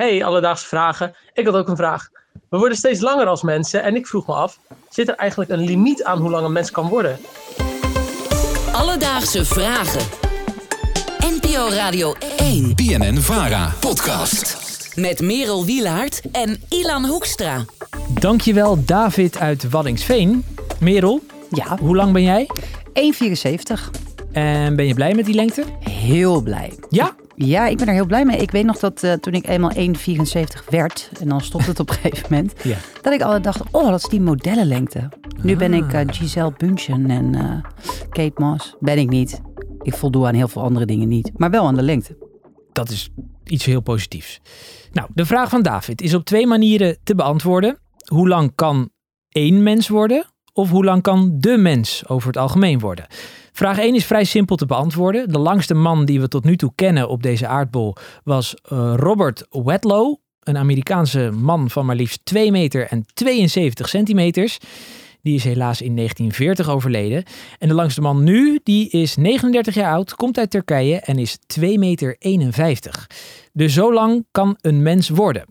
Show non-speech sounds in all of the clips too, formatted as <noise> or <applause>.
Hey, alledaagse vragen. Ik had ook een vraag. We worden steeds langer als mensen en ik vroeg me af: zit er eigenlijk een limiet aan hoe lang een mens kan worden? Alledaagse vragen. NPO Radio 1 BNN Vara podcast. met Merel Wielaert en Ilan Hoekstra. Dankjewel David uit Waddingsveen. Merel, Ja, hoe lang ben jij? 1,74. En ben je blij met die lengte? Heel blij. Ja? Ja, ik ben er heel blij mee. Ik weet nog dat eh, toen ik eenmaal 1,74 werd, en dan stopt het op een gegeven moment, Ja. dat ik altijd dacht, oh, dat is die modellenlengte. Nu ben ik eh, Giselle Bündchen en eh, Kate Moss. Ben ik niet. Ik voldoe aan heel veel andere dingen niet, maar wel aan de lengte. Dat is iets heel positiefs. Nou, de vraag van David is op twee manieren te beantwoorden. Hoe lang kan één mens worden? Of hoe lang kan de mens over het algemeen worden? Vraag 1 is vrij simpel te beantwoorden. De langste man die we tot nu toe kennen op deze aardbol was eh, Robert Wedlow. Een Amerikaanse man van maar liefst 2 meter en 72 centimeters. Die is helaas in 1940 overleden. En de langste man nu, die is 39 jaar oud, komt uit Turkije en is 2 meter 51. Dus zo lang kan een mens worden.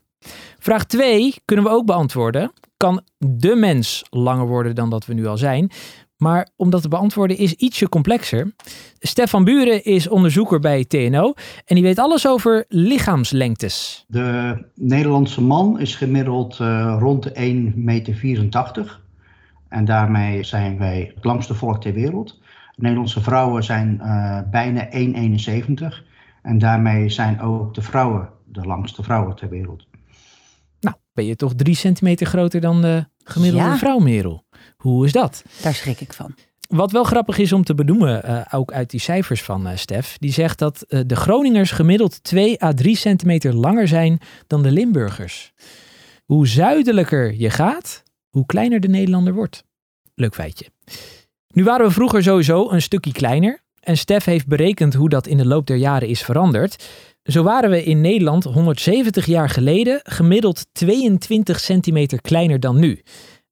Vraag 2 kunnen we ook beantwoorden. Kan de mens langer worden dan dat we nu al zijn? Maar om dat te beantwoorden is ietsje complexer. Stefan Buren is onderzoeker bij TNO en die weet alles over lichaamslengtes. De Nederlandse man is gemiddeld eh, rond de 1,84 meter. En daarmee zijn wij het langste volk ter wereld. Nederlandse vrouwen zijn eh, bijna 1,71. En daarmee zijn ook de vrouwen de langste vrouwen ter wereld. Nou, ben je toch drie centimeter groter dan de gemiddelde Ja. vrouw, Merel? Hoe is dat? Daar schrik ik van. Wat wel grappig is om te benoemen, eh, ook uit die cijfers van eh, Stef, die zegt dat eh, de Groningers gemiddeld 2 à 3 centimeter langer zijn dan de Limburgers. Hoe zuidelijker je gaat, hoe kleiner de Nederlander wordt. Leuk feitje. Nu waren we vroeger sowieso een stukje kleiner en Stef heeft berekend hoe dat in de loop der jaren is veranderd. Zo waren we in Nederland 170 jaar geleden gemiddeld 22 centimeter kleiner dan nu.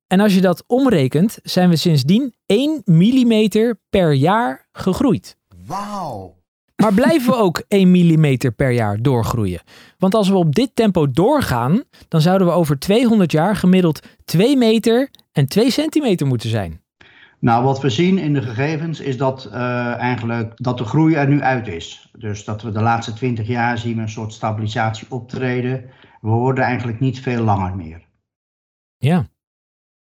En als je dat omrekent, zijn we sindsdien 1 millimeter per jaar gegroeid. Wauw. Maar blijven we ook 1 millimeter per jaar doorgroeien? Want als we op dit tempo doorgaan, dan zouden we over 200 jaar gemiddeld 2 meter en 2 centimeter moeten zijn. Nou, wat we zien in de gegevens is dat eh, eigenlijk dat de groei er nu uit is. Dus dat we de laatste 20 jaar zien we een soort stabilisatie optreden. We worden eigenlijk niet veel langer meer. Ja.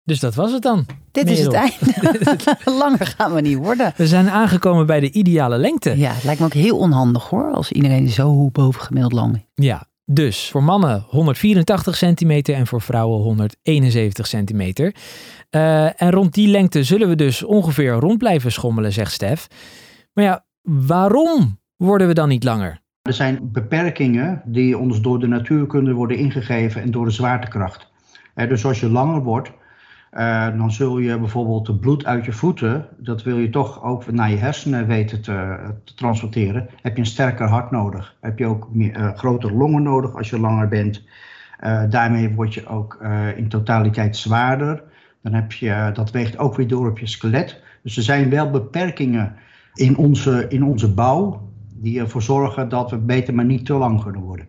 Dus dat was het dan. Dit is het einde. <laughs> Langer gaan we niet worden. We zijn aangekomen bij de ideale lengte. Ja, het lijkt me ook heel onhandig hoor, als iedereen zo boven gemiddeld lang is. Ja, dus voor mannen 184 centimeter en voor vrouwen 171 centimeter. Eh, en rond die lengte zullen we dus ongeveer rond blijven schommelen, zegt Stef. Maar ja, waarom worden we dan niet langer? Er zijn beperkingen die ons door de natuurkunde worden ingegeven en door de zwaartekracht. Hè, dus als je langer wordt, eh, dan zul je bijvoorbeeld het bloed uit je voeten, dat wil je toch ook naar je hersenen weten te, te transporteren. Heb je een sterker hart nodig. Heb je ook meer, eh, grotere longen nodig als je langer bent. Eh, daarmee word je ook in totaliteit zwaarder. Dan heb je, dat weegt ook weer door op je skelet. Dus er zijn wel beperkingen in onze, in onze bouw die ervoor zorgen dat we beter maar niet te lang kunnen worden.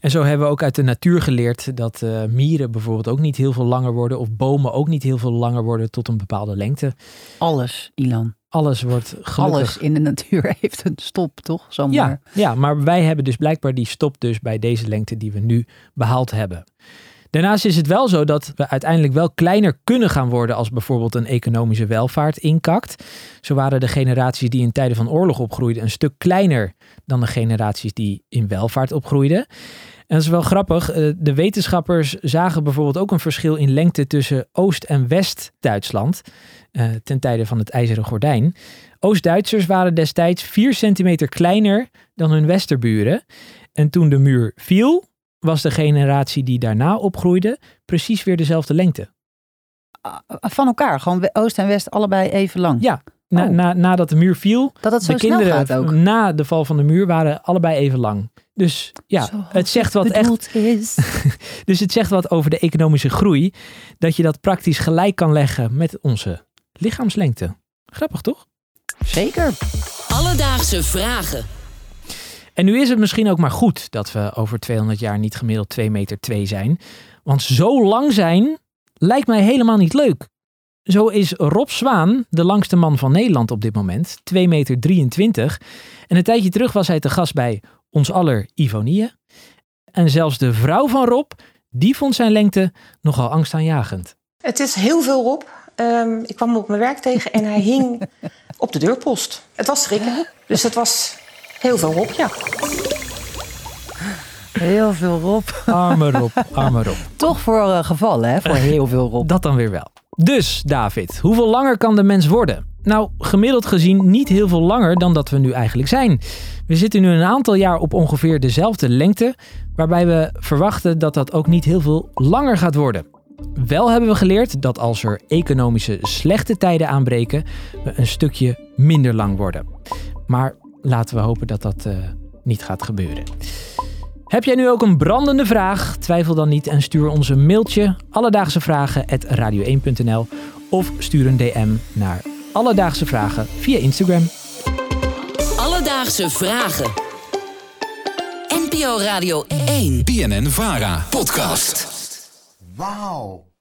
En zo hebben we ook uit de natuur geleerd dat eh, mieren bijvoorbeeld ook niet heel veel langer worden. Of bomen ook niet heel veel langer worden tot een bepaalde lengte. Alles, Ilan. Alles wordt gelukkig... Alles in de natuur <laughs> heeft een stop, toch? Zomaar. Ja, ja, maar wij hebben dus blijkbaar die stop dus bij deze lengte die we nu behaald hebben. Daarnaast is het wel zo dat we uiteindelijk wel kleiner kunnen gaan worden als bijvoorbeeld een economische welvaart inkakt. Zo waren de generaties die in tijden van oorlog opgroeiden een stuk kleiner dan de generaties die in welvaart opgroeiden. En dat is wel grappig. eh, De wetenschappers zagen bijvoorbeeld ook een verschil in lengte tussen Oost- en West-Duitsland eh, ten tijde van het IJzeren Gordijn. Oost-Duitsers waren destijds 4 centimeter kleiner dan hun westerburen. En toen de muur viel, was de generatie die daarna opgroeide precies weer dezelfde lengte. Ah, Van elkaar, gewoon Oost en West allebei even lang. Ja, na, Oh. na, nadat de muur viel, Dat het zo de snel kinderen gaat ook. na de val van de muur waren allebei even lang. Dus ja, het zegt wat echt is. <laughs> Dus het zegt wat over de economische groei, dat je dat praktisch gelijk kan leggen met onze lichaamslengte. Grappig toch? Zeker. Alledaagse vragen. En nu is het misschien ook maar goed dat we over 200 jaar niet gemiddeld 2 meter 2 zijn. Want zo lang zijn lijkt mij helemaal niet leuk. Zo is Rob Zwaan de langste man van Nederland op dit moment, 2 meter 23. En een tijdje terug was hij te gast bij ons aller Ivonie. En zelfs de vrouw van Rob, die vond zijn lengte nogal angstaanjagend. Het is heel veel Rob. Ehm, ik kwam hem op mijn werk tegen en hij hing <laughs> op de deurpost. Het was schrikken, dus het was heel veel Rob, ja. Heel veel Rob. Arme Rob, arme Rob. <laughs> Toch voor uh, gevallen, hè? Voor heel veel Rob. Dat dan weer wel. Dus, David, hoeveel langer kan de mens worden? Nou, gemiddeld gezien niet heel veel langer dan dat we nu eigenlijk zijn. We zitten nu een aantal jaar op ongeveer dezelfde lengte, waarbij we verwachten dat dat ook niet heel veel langer gaat worden. Wel hebben we geleerd dat als er economische slechte tijden aanbreken, we een stukje minder lang worden. Maar laten we hopen dat dat uh, niet gaat gebeuren. Heb jij nu ook een brandende vraag? Twijfel dan niet en stuur ons een mailtje alledaagse vragen radio1.nl of stuur een DM naar Alledaagse Vragen via Instagram. Alledaagse Vragen. NPO Radio 1. BNN Vara podcast. Wauw.